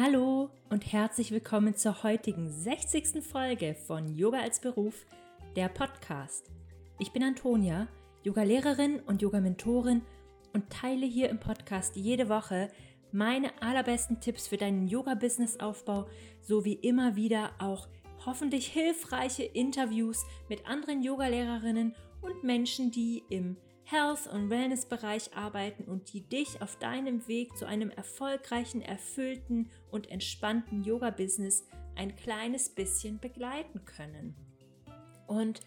Hallo und herzlich willkommen zur heutigen 60. Folge von Yoga als Beruf, der Podcast. Ich bin Antonia, Yoga-Lehrerin und Yoga-Mentorin und teile hier im Podcast jede Woche meine allerbesten Tipps für deinen Yoga-Business-Aufbau sowie immer wieder auch hoffentlich hilfreiche Interviews mit anderen Yogalehrerinnen und Menschen, die im Health- und Wellness-Bereich arbeiten und die dich auf deinem Weg zu einem erfolgreichen, erfüllten und entspannten Yoga-Business ein kleines bisschen begleiten können. Und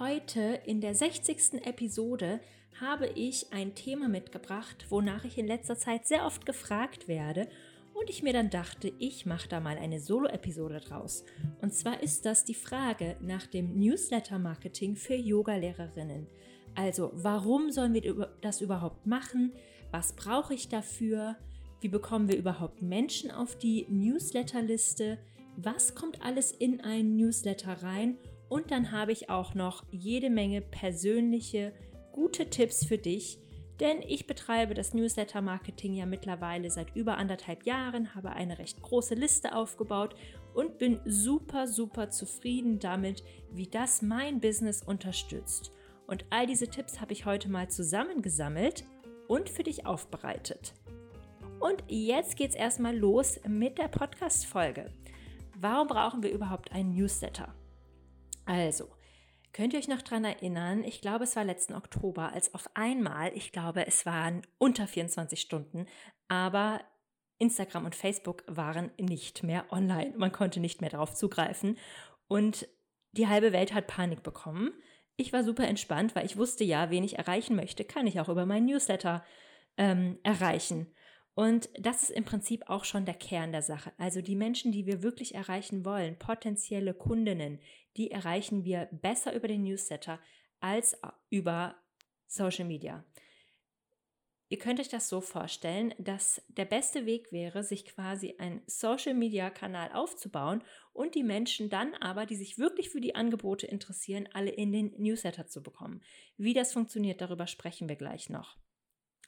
heute in der 60. Episode habe ich ein Thema mitgebracht, wonach ich in letzter Zeit sehr oft gefragt werde und ich mir dann dachte, ich mache da mal eine Solo-Episode draus. Und zwar ist das die Frage nach dem Newsletter-Marketing für Yoga-Lehrerinnen. Also, warum sollen wir das überhaupt machen? Was brauche ich dafür? Wie bekommen wir überhaupt Menschen auf die Newsletterliste? Was kommt alles in einen Newsletter rein? Und dann habe ich auch noch jede Menge persönliche, gute Tipps für dich, denn ich betreibe das Newsletter-Marketing ja mittlerweile seit über anderthalb Jahren, habe eine recht große Liste aufgebaut und bin super, super zufrieden damit, wie das mein Business unterstützt. Und all diese Tipps habe ich heute mal zusammengesammelt und für dich aufbereitet. Und jetzt geht's erstmal los mit der Podcast-Folge. Warum brauchen wir überhaupt einen Newsletter? Also, Könnt ihr euch noch daran erinnern? Ich glaube, es war letzten Oktober, als auf einmal, ich glaube, es waren unter 24 Stunden, aber Instagram und Facebook waren nicht mehr online. Man konnte nicht mehr darauf zugreifen. Und die halbe Welt hat Panik bekommen. Ich war super entspannt, weil ich wusste ja, wen ich erreichen möchte, kann ich auch über meinen Newsletter ähm, erreichen. Und das ist im Prinzip auch schon der Kern der Sache. Also die Menschen, die wir wirklich erreichen wollen, potenzielle Kundinnen, die erreichen wir besser über den Newsletter als über Social Media. Ihr könnt euch das so vorstellen, dass der beste Weg wäre, sich quasi einen Social-Media-Kanal aufzubauen und die Menschen dann aber, die sich wirklich für die Angebote interessieren, alle in den Newsletter zu bekommen. Wie das funktioniert, darüber sprechen wir gleich noch.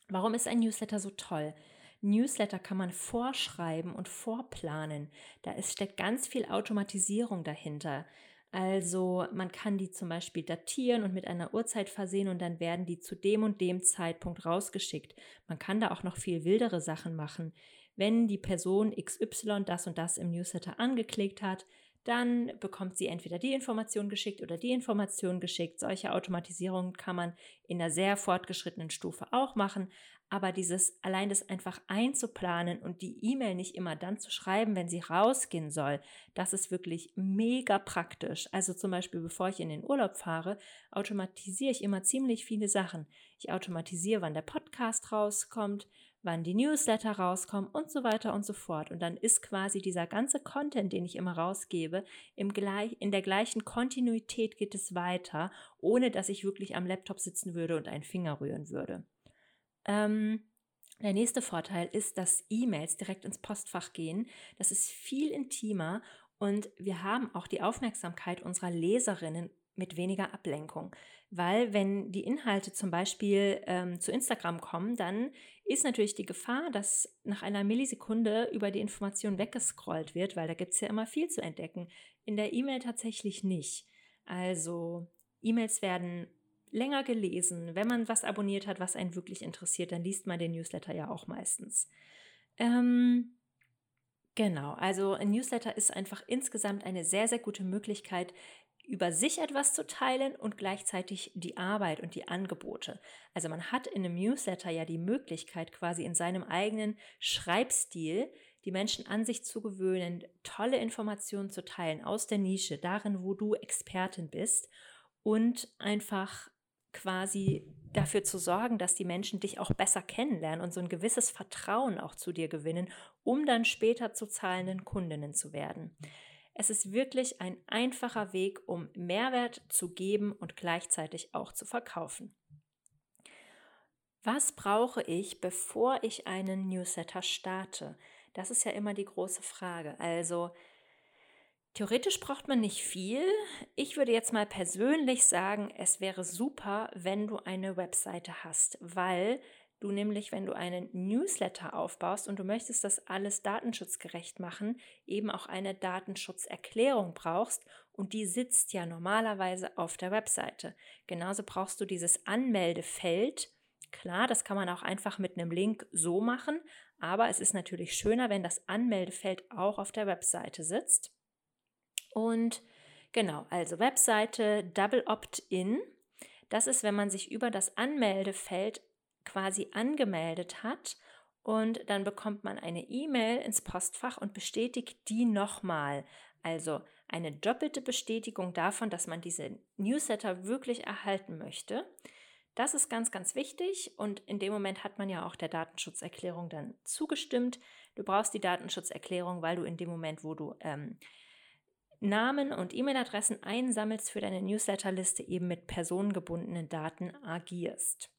Warum ist ein Newsletter so toll? Newsletter kann man vorschreiben und vorplanen. Da ist, steckt ganz viel Automatisierung dahinter. Also man kann die zum Beispiel datieren und mit einer Uhrzeit versehen und dann werden die zu dem und dem Zeitpunkt rausgeschickt. Man kann da auch noch viel wildere Sachen machen. Wenn die Person XY das und das im Newsletter angeklickt hat, dann bekommt sie entweder die Information geschickt oder die Information geschickt. Solche Automatisierungen kann man in einer sehr fortgeschrittenen Stufe auch machen. Aber dieses allein das einfach einzuplanen und die E-Mail nicht immer dann zu schreiben, wenn sie rausgehen soll, das ist wirklich mega praktisch. Also zum Beispiel, bevor ich in den Urlaub fahre, automatisiere ich immer ziemlich viele Sachen. Ich automatisiere, wann der Podcast rauskommt, wann die Newsletter rauskommen und so weiter und so fort. Und dann ist quasi dieser ganze Content, den ich immer rausgebe, im gleich, in der gleichen Kontinuität geht es weiter, ohne dass ich wirklich am Laptop sitzen würde und einen Finger rühren würde. Ähm, der nächste Vorteil ist, dass E-Mails direkt ins Postfach gehen. Das ist viel intimer und wir haben auch die Aufmerksamkeit unserer Leserinnen mit weniger Ablenkung. Weil wenn die Inhalte zum Beispiel ähm, zu Instagram kommen, dann ist natürlich die Gefahr, dass nach einer Millisekunde über die Information weggescrollt wird, weil da gibt es ja immer viel zu entdecken. In der E-Mail tatsächlich nicht. Also E-Mails werden länger gelesen. Wenn man was abonniert hat, was einen wirklich interessiert, dann liest man den Newsletter ja auch meistens. Ähm, genau, also ein Newsletter ist einfach insgesamt eine sehr, sehr gute Möglichkeit, über sich etwas zu teilen und gleichzeitig die Arbeit und die Angebote. Also man hat in einem Newsletter ja die Möglichkeit, quasi in seinem eigenen Schreibstil die Menschen an sich zu gewöhnen, tolle Informationen zu teilen aus der Nische, darin, wo du Expertin bist und einfach quasi dafür zu sorgen, dass die Menschen dich auch besser kennenlernen und so ein gewisses Vertrauen auch zu dir gewinnen, um dann später zu zahlenden Kundinnen zu werden. Es ist wirklich ein einfacher Weg, um Mehrwert zu geben und gleichzeitig auch zu verkaufen. Was brauche ich, bevor ich einen Newsletter starte? Das ist ja immer die große Frage. Also theoretisch braucht man nicht viel. Ich würde jetzt mal persönlich sagen, es wäre super, wenn du eine Webseite hast, weil du nämlich, wenn du einen Newsletter aufbaust und du möchtest das alles datenschutzgerecht machen, eben auch eine Datenschutzerklärung brauchst und die sitzt ja normalerweise auf der Webseite. Genauso brauchst du dieses Anmeldefeld. Klar, das kann man auch einfach mit einem Link so machen, aber es ist natürlich schöner, wenn das Anmeldefeld auch auf der Webseite sitzt. Und genau, also Webseite Double Opt-in. Das ist, wenn man sich über das Anmeldefeld quasi angemeldet hat und dann bekommt man eine E-Mail ins Postfach und bestätigt die nochmal. Also eine doppelte Bestätigung davon, dass man diese Newsletter wirklich erhalten möchte. Das ist ganz, ganz wichtig und in dem Moment hat man ja auch der Datenschutzerklärung dann zugestimmt. Du brauchst die Datenschutzerklärung, weil du in dem Moment, wo du ähm, Namen und E-Mail-Adressen einsammelst für deine Newsletterliste, eben mit personengebundenen Daten agierst.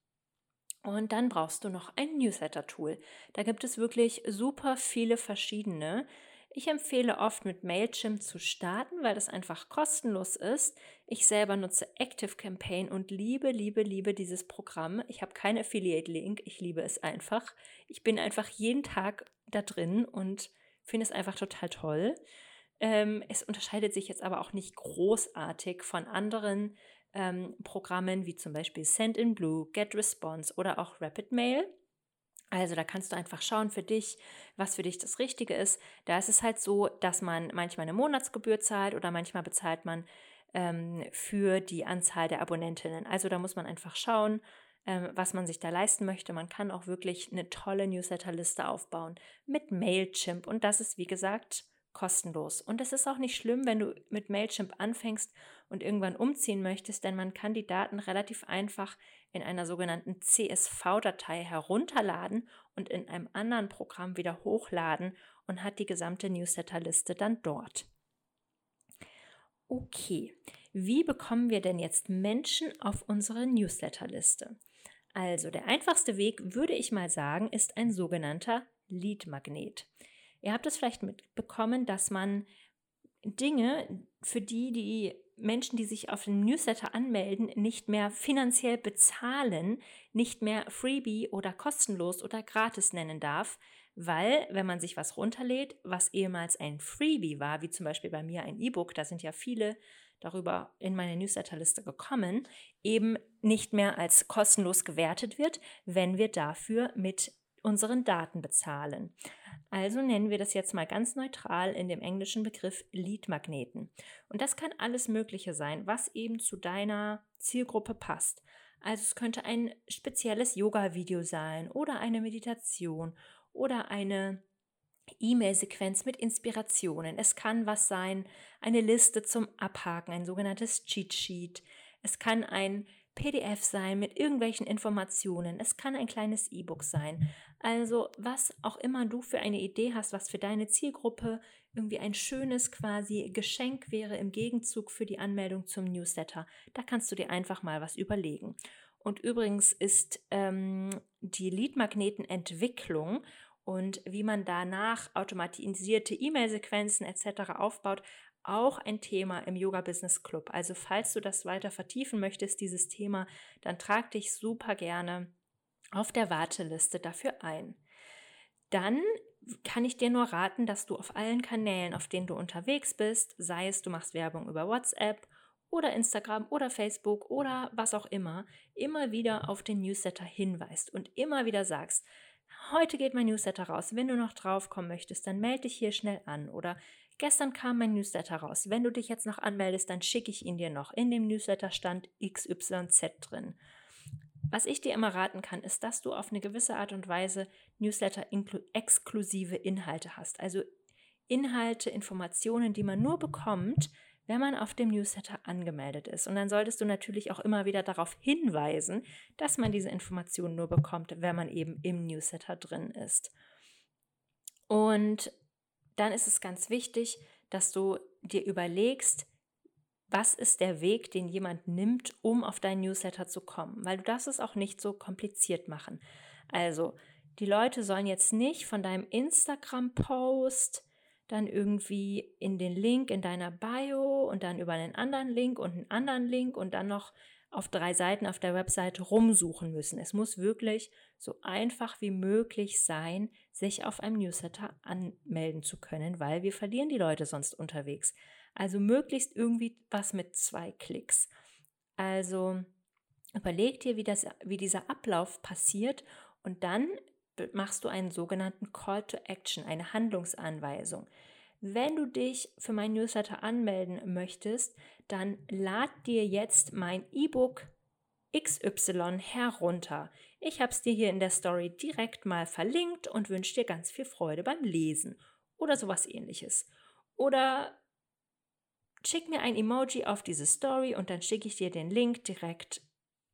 Und dann brauchst du noch ein Newsletter-Tool. Da gibt es wirklich super viele verschiedene. Ich empfehle oft mit Mailchimp zu starten, weil das einfach kostenlos ist. Ich selber nutze Active Campaign und liebe, liebe, liebe dieses Programm. Ich habe keinen Affiliate-Link, ich liebe es einfach. Ich bin einfach jeden Tag da drin und finde es einfach total toll. Ähm, es unterscheidet sich jetzt aber auch nicht großartig von anderen ähm, Programmen wie zum Beispiel Send in Blue, Get Response oder auch Rapid Mail. Also da kannst du einfach schauen für dich, was für dich das Richtige ist. Da ist es halt so, dass man manchmal eine Monatsgebühr zahlt oder manchmal bezahlt man ähm, für die Anzahl der Abonnentinnen. Also da muss man einfach schauen, ähm, was man sich da leisten möchte. Man kann auch wirklich eine tolle Newsletterliste aufbauen mit Mailchimp und das ist wie gesagt kostenlos. Und es ist auch nicht schlimm, wenn du mit Mailchimp anfängst und irgendwann umziehen möchtest, denn man kann die Daten relativ einfach in einer sogenannten CSV-Datei herunterladen und in einem anderen Programm wieder hochladen und hat die gesamte Newsletterliste dann dort. Okay, wie bekommen wir denn jetzt Menschen auf unsere Newsletterliste? Also der einfachste Weg, würde ich mal sagen, ist ein sogenannter Lead-Magnet. Ihr habt es vielleicht mitbekommen, dass man Dinge, für die die Menschen, die sich auf den Newsletter anmelden, nicht mehr finanziell bezahlen, nicht mehr Freebie oder kostenlos oder gratis nennen darf, weil wenn man sich was runterlädt, was ehemals ein Freebie war, wie zum Beispiel bei mir ein E-Book, da sind ja viele darüber in meine Newsletterliste gekommen, eben nicht mehr als kostenlos gewertet wird, wenn wir dafür mit unseren Daten bezahlen. Also nennen wir das jetzt mal ganz neutral in dem englischen Begriff Leadmagneten. Und das kann alles Mögliche sein, was eben zu deiner Zielgruppe passt. Also es könnte ein spezielles Yoga-Video sein oder eine Meditation oder eine E-Mail-Sequenz mit Inspirationen. Es kann was sein, eine Liste zum Abhaken, ein sogenanntes Cheat Sheet. Es kann ein PDF sein mit irgendwelchen Informationen. Es kann ein kleines E-Book sein. Also was auch immer du für eine Idee hast, was für deine Zielgruppe irgendwie ein schönes quasi Geschenk wäre im Gegenzug für die Anmeldung zum Newsletter, da kannst du dir einfach mal was überlegen. Und übrigens ist ähm, die Lead-Magneten-Entwicklung und wie man danach automatisierte E-Mail-Sequenzen etc. aufbaut, auch ein Thema im Yoga Business Club. Also falls du das weiter vertiefen möchtest, dieses Thema, dann trag dich super gerne auf der Warteliste dafür ein. Dann kann ich dir nur raten, dass du auf allen Kanälen, auf denen du unterwegs bist, sei es du machst Werbung über WhatsApp oder Instagram oder Facebook oder was auch immer, immer wieder auf den Newsletter hinweist und immer wieder sagst, heute geht mein Newsletter raus. Wenn du noch drauf kommen möchtest, dann melde dich hier schnell an oder Gestern kam mein Newsletter raus. Wenn du dich jetzt noch anmeldest, dann schicke ich ihn dir noch. In dem Newsletter stand XYZ drin. Was ich dir immer raten kann, ist, dass du auf eine gewisse Art und Weise Newsletter-exklusive Inhalte hast. Also Inhalte, Informationen, die man nur bekommt, wenn man auf dem Newsletter angemeldet ist. Und dann solltest du natürlich auch immer wieder darauf hinweisen, dass man diese Informationen nur bekommt, wenn man eben im Newsletter drin ist. Und dann ist es ganz wichtig, dass du dir überlegst, was ist der Weg, den jemand nimmt, um auf dein Newsletter zu kommen, weil du darfst es auch nicht so kompliziert machen. Also, die Leute sollen jetzt nicht von deinem Instagram-Post dann irgendwie in den Link in deiner Bio und dann über einen anderen Link und einen anderen Link und dann noch auf drei Seiten auf der Webseite rumsuchen müssen. Es muss wirklich so einfach wie möglich sein, sich auf einem Newsletter anmelden zu können, weil wir verlieren die Leute sonst unterwegs. Also möglichst irgendwie was mit zwei Klicks. Also überleg dir, wie, das, wie dieser Ablauf passiert und dann machst du einen sogenannten Call to Action, eine Handlungsanweisung. Wenn du dich für mein Newsletter anmelden möchtest, dann lad dir jetzt mein E-Book XY herunter. Ich habe es dir hier in der Story direkt mal verlinkt und wünsche dir ganz viel Freude beim Lesen oder sowas ähnliches. Oder schick mir ein Emoji auf diese Story und dann schicke ich dir den Link direkt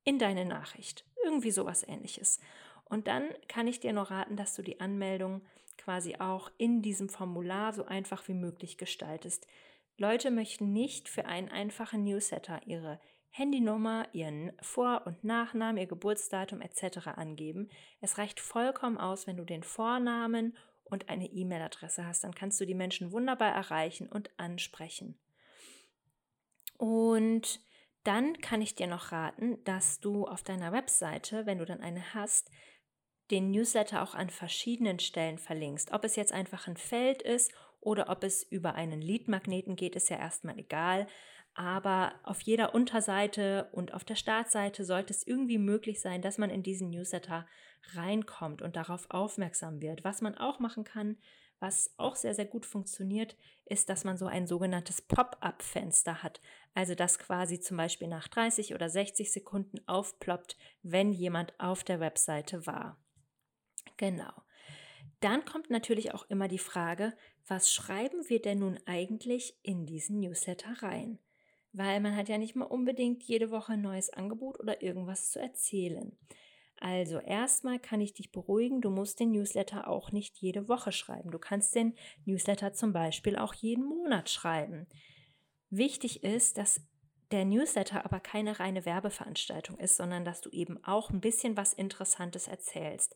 in deine Nachricht. Irgendwie sowas ähnliches. Und dann kann ich dir noch raten, dass du die Anmeldung quasi auch in diesem Formular so einfach wie möglich gestaltest. Leute möchten nicht für einen einfachen Newsletter ihre Handynummer, ihren Vor- und Nachnamen, ihr Geburtsdatum etc. angeben. Es reicht vollkommen aus, wenn du den Vornamen und eine E-Mail-Adresse hast. Dann kannst du die Menschen wunderbar erreichen und ansprechen. Und dann kann ich dir noch raten, dass du auf deiner Webseite, wenn du dann eine hast, den Newsletter auch an verschiedenen Stellen verlinkst. Ob es jetzt einfach ein Feld ist oder ob es über einen Leadmagneten geht, ist ja erstmal egal. Aber auf jeder Unterseite und auf der Startseite sollte es irgendwie möglich sein, dass man in diesen Newsletter reinkommt und darauf aufmerksam wird. Was man auch machen kann, was auch sehr, sehr gut funktioniert, ist, dass man so ein sogenanntes Pop-up-Fenster hat. Also dass quasi zum Beispiel nach 30 oder 60 Sekunden aufploppt, wenn jemand auf der Webseite war. Genau. Dann kommt natürlich auch immer die Frage, was schreiben wir denn nun eigentlich in diesen Newsletter rein? Weil man hat ja nicht mal unbedingt jede Woche ein neues Angebot oder irgendwas zu erzählen. Also erstmal kann ich dich beruhigen, du musst den Newsletter auch nicht jede Woche schreiben. Du kannst den Newsletter zum Beispiel auch jeden Monat schreiben. Wichtig ist, dass der Newsletter aber keine reine Werbeveranstaltung ist, sondern dass du eben auch ein bisschen was Interessantes erzählst.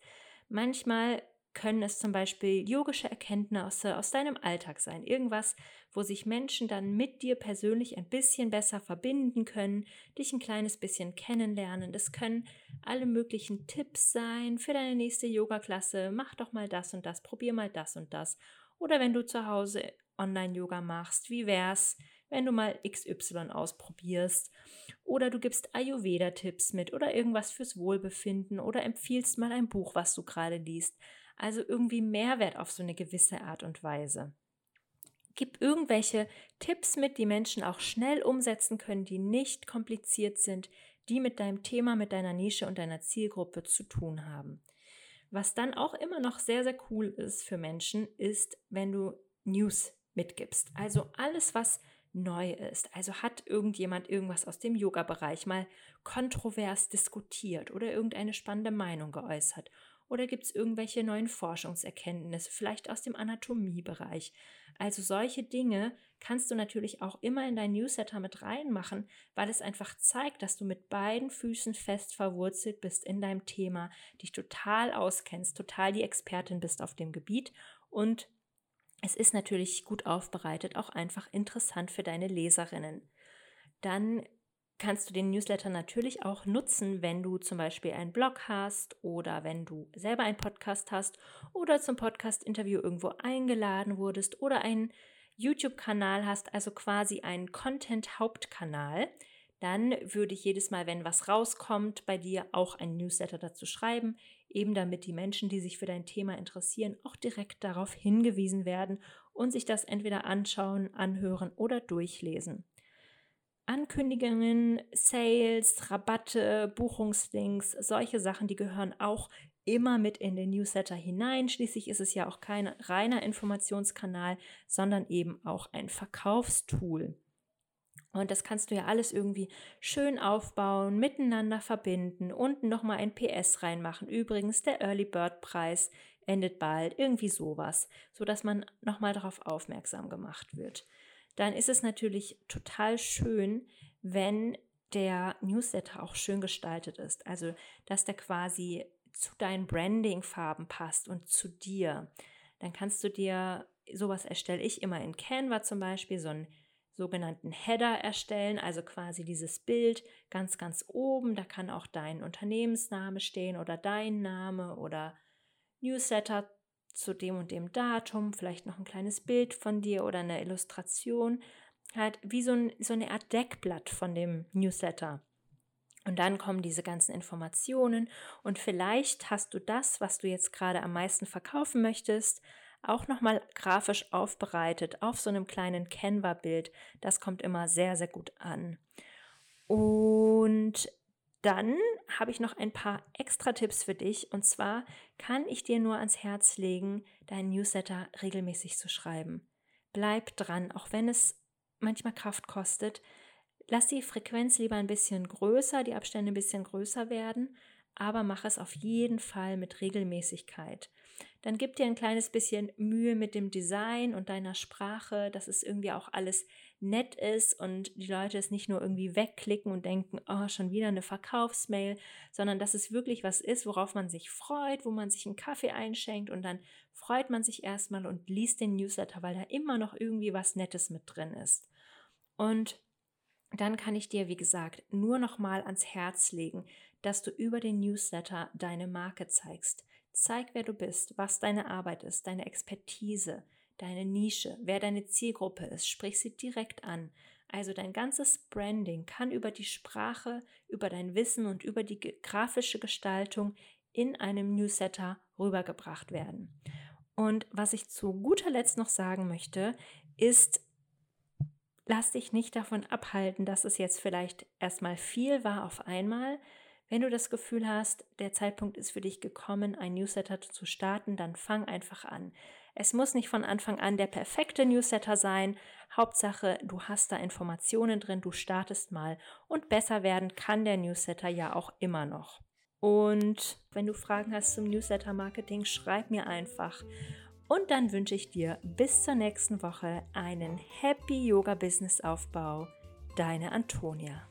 Manchmal können es zum Beispiel yogische Erkenntnisse aus deinem Alltag sein. Irgendwas, wo sich Menschen dann mit dir persönlich ein bisschen besser verbinden können, dich ein kleines bisschen kennenlernen. Das können alle möglichen Tipps sein für deine nächste Yoga-Klasse. Mach doch mal das und das, probier mal das und das. Oder wenn du zu Hause Online-Yoga machst, wie wär's, wenn du mal XY ausprobierst. Oder du gibst Ayurveda-Tipps mit oder irgendwas fürs Wohlbefinden oder empfiehlst mal ein Buch, was du gerade liest. Also irgendwie Mehrwert auf so eine gewisse Art und Weise. Gib irgendwelche Tipps mit, die Menschen auch schnell umsetzen können, die nicht kompliziert sind, die mit deinem Thema, mit deiner Nische und deiner Zielgruppe zu tun haben. Was dann auch immer noch sehr, sehr cool ist für Menschen, ist, wenn du News mitgibst. Also alles, was neu ist. Also hat irgendjemand irgendwas aus dem Yoga-Bereich mal kontrovers diskutiert oder irgendeine spannende Meinung geäußert? Oder gibt es irgendwelche neuen Forschungserkenntnisse, vielleicht aus dem Anatomiebereich? Also solche Dinge kannst du natürlich auch immer in dein Newsletter mit reinmachen, weil es einfach zeigt, dass du mit beiden Füßen fest verwurzelt bist in deinem Thema, dich total auskennst, total die Expertin bist auf dem Gebiet und es ist natürlich gut aufbereitet, auch einfach interessant für deine Leserinnen. Dann kannst du den Newsletter natürlich auch nutzen, wenn du zum Beispiel einen Blog hast oder wenn du selber einen Podcast hast oder zum Podcast-Interview irgendwo eingeladen wurdest oder einen YouTube-Kanal hast, also quasi einen Content-Hauptkanal. Dann würde ich jedes Mal, wenn was rauskommt, bei dir auch einen Newsletter dazu schreiben eben damit die Menschen, die sich für dein Thema interessieren, auch direkt darauf hingewiesen werden und sich das entweder anschauen, anhören oder durchlesen. Ankündigungen, Sales, Rabatte, Buchungslinks, solche Sachen, die gehören auch immer mit in den Newsletter hinein. Schließlich ist es ja auch kein reiner Informationskanal, sondern eben auch ein Verkaufstool. Und das kannst du ja alles irgendwie schön aufbauen, miteinander verbinden, unten nochmal ein PS reinmachen. Übrigens, der Early Bird Preis endet bald, irgendwie sowas, sodass man nochmal darauf aufmerksam gemacht wird. Dann ist es natürlich total schön, wenn der Newsletter auch schön gestaltet ist. Also, dass der quasi zu deinen Branding-Farben passt und zu dir. Dann kannst du dir, sowas erstelle ich immer in Canva zum Beispiel, so ein sogenannten Header erstellen, also quasi dieses Bild ganz, ganz oben. Da kann auch dein Unternehmensname stehen oder dein Name oder Newsletter zu dem und dem Datum, vielleicht noch ein kleines Bild von dir oder eine Illustration. Halt wie so, ein, so eine Art Deckblatt von dem Newsletter. Und dann kommen diese ganzen Informationen und vielleicht hast du das, was du jetzt gerade am meisten verkaufen möchtest, auch nochmal grafisch aufbereitet auf so einem kleinen Canva-Bild. Das kommt immer sehr, sehr gut an. Und dann habe ich noch ein paar extra Tipps für dich. Und zwar kann ich dir nur ans Herz legen, deinen Newsletter regelmäßig zu schreiben. Bleib dran, auch wenn es manchmal Kraft kostet. Lass die Frequenz lieber ein bisschen größer, die Abstände ein bisschen größer werden, aber mach es auf jeden Fall mit Regelmäßigkeit. Dann gib dir ein kleines bisschen Mühe mit dem Design und deiner Sprache, dass es irgendwie auch alles nett ist und die Leute es nicht nur irgendwie wegklicken und denken, oh, schon wieder eine Verkaufsmail, sondern dass es wirklich was ist, worauf man sich freut, wo man sich einen Kaffee einschenkt und dann freut man sich erstmal und liest den Newsletter, weil da immer noch irgendwie was Nettes mit drin ist. Und dann kann ich dir, wie gesagt, nur noch mal ans Herz legen, dass du über den Newsletter deine Marke zeigst. Zeig, wer du bist, was deine Arbeit ist, deine Expertise, deine Nische, wer deine Zielgruppe ist. Sprich sie direkt an. Also dein ganzes Branding kann über die Sprache, über dein Wissen und über die grafische Gestaltung in einem Newsletter rübergebracht werden. Und was ich zu guter Letzt noch sagen möchte, ist, lass dich nicht davon abhalten, dass es jetzt vielleicht erstmal viel war auf einmal. Wenn du das Gefühl hast, der Zeitpunkt ist für dich gekommen, ein Newsletter zu starten, dann fang einfach an. Es muss nicht von Anfang an der perfekte Newsletter sein. Hauptsache, du hast da Informationen drin, du startest mal. Und besser werden kann der Newsletter ja auch immer noch. Und wenn du Fragen hast zum Newsletter-Marketing, schreib mir einfach. Und dann wünsche ich dir bis zur nächsten Woche einen Happy Yoga Business Aufbau. Deine Antonia.